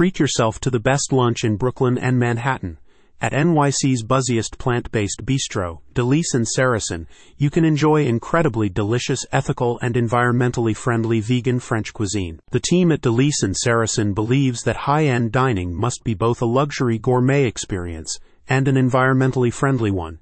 Treat yourself to the best lunch in Brooklyn and Manhattan. At NYC's buzziest plant-based bistro, Delice and Sarrasin, you can enjoy incredibly delicious, ethical, and environmentally friendly vegan French cuisine. The team at Delice and Sarrasin believes that high-end dining must be both a luxury gourmet experience and an environmentally friendly one.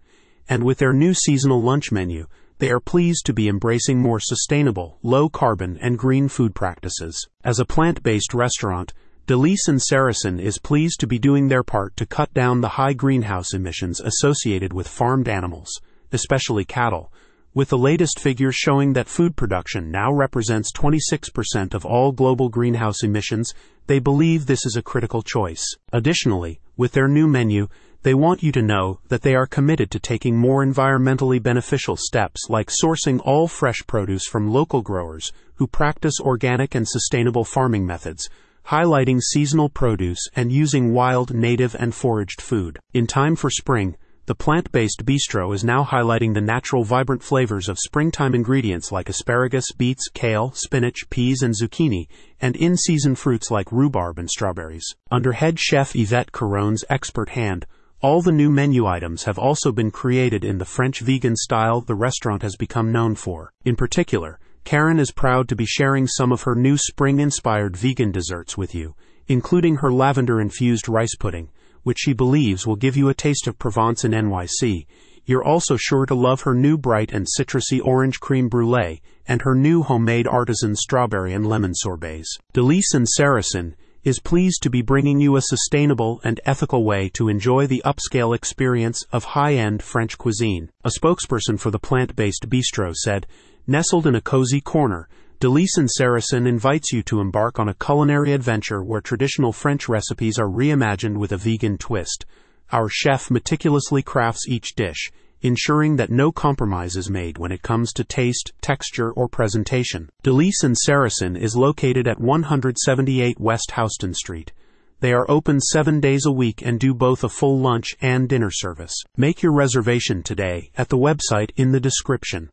And with their new seasonal lunch menu, they are pleased to be embracing more sustainable, low carbon, and green food practices. As a plant based restaurant, Delice and Sarrasin is pleased to be doing their part to cut down the high greenhouse emissions associated with farmed animals, especially cattle, with the latest figures showing that food production now represents 26% of all global greenhouse emissions, they believe this is a critical choice. Additionally, with their new menu, they want you to know that they are committed to taking more environmentally beneficial steps like sourcing all fresh produce from local growers who practice organic and sustainable farming methods highlighting seasonal produce and using wild, native, and foraged food. In time for spring, the plant based bistro is now highlighting the natural, vibrant flavors of springtime ingredients like asparagus, beets, kale, spinach, peas, and zucchini, and in season fruits like rhubarb and strawberries. Under head chef Yvette Caron's expert hand, all the new menu items have also been created in the French vegan style the restaurant has become known for. In particular, Caron is proud to be sharing some of her new spring inspired vegan desserts with you, including her lavender infused rice pudding, which she believes will give you a taste of Provence in NYC. You're also sure to love her new bright and citrusy orange cream brulee and her new homemade artisan strawberry and lemon sorbets. Delice and Sarrasin is pleased to be bringing you a sustainable and ethical way to enjoy the upscale experience of high end French cuisine. A spokesperson for the plant based bistro said, Nestled in a cozy corner, Delice and Sarrasin invites you to embark on a culinary adventure where traditional French recipes are reimagined with a vegan twist. Our chef meticulously crafts each dish, ensuring that no compromise is made when it comes to taste, texture, or presentation. Delice and Sarrasin is located at 178 West Houston Street. They are open seven days a week and do both a full lunch and dinner service. Make your reservation today at the website in the description.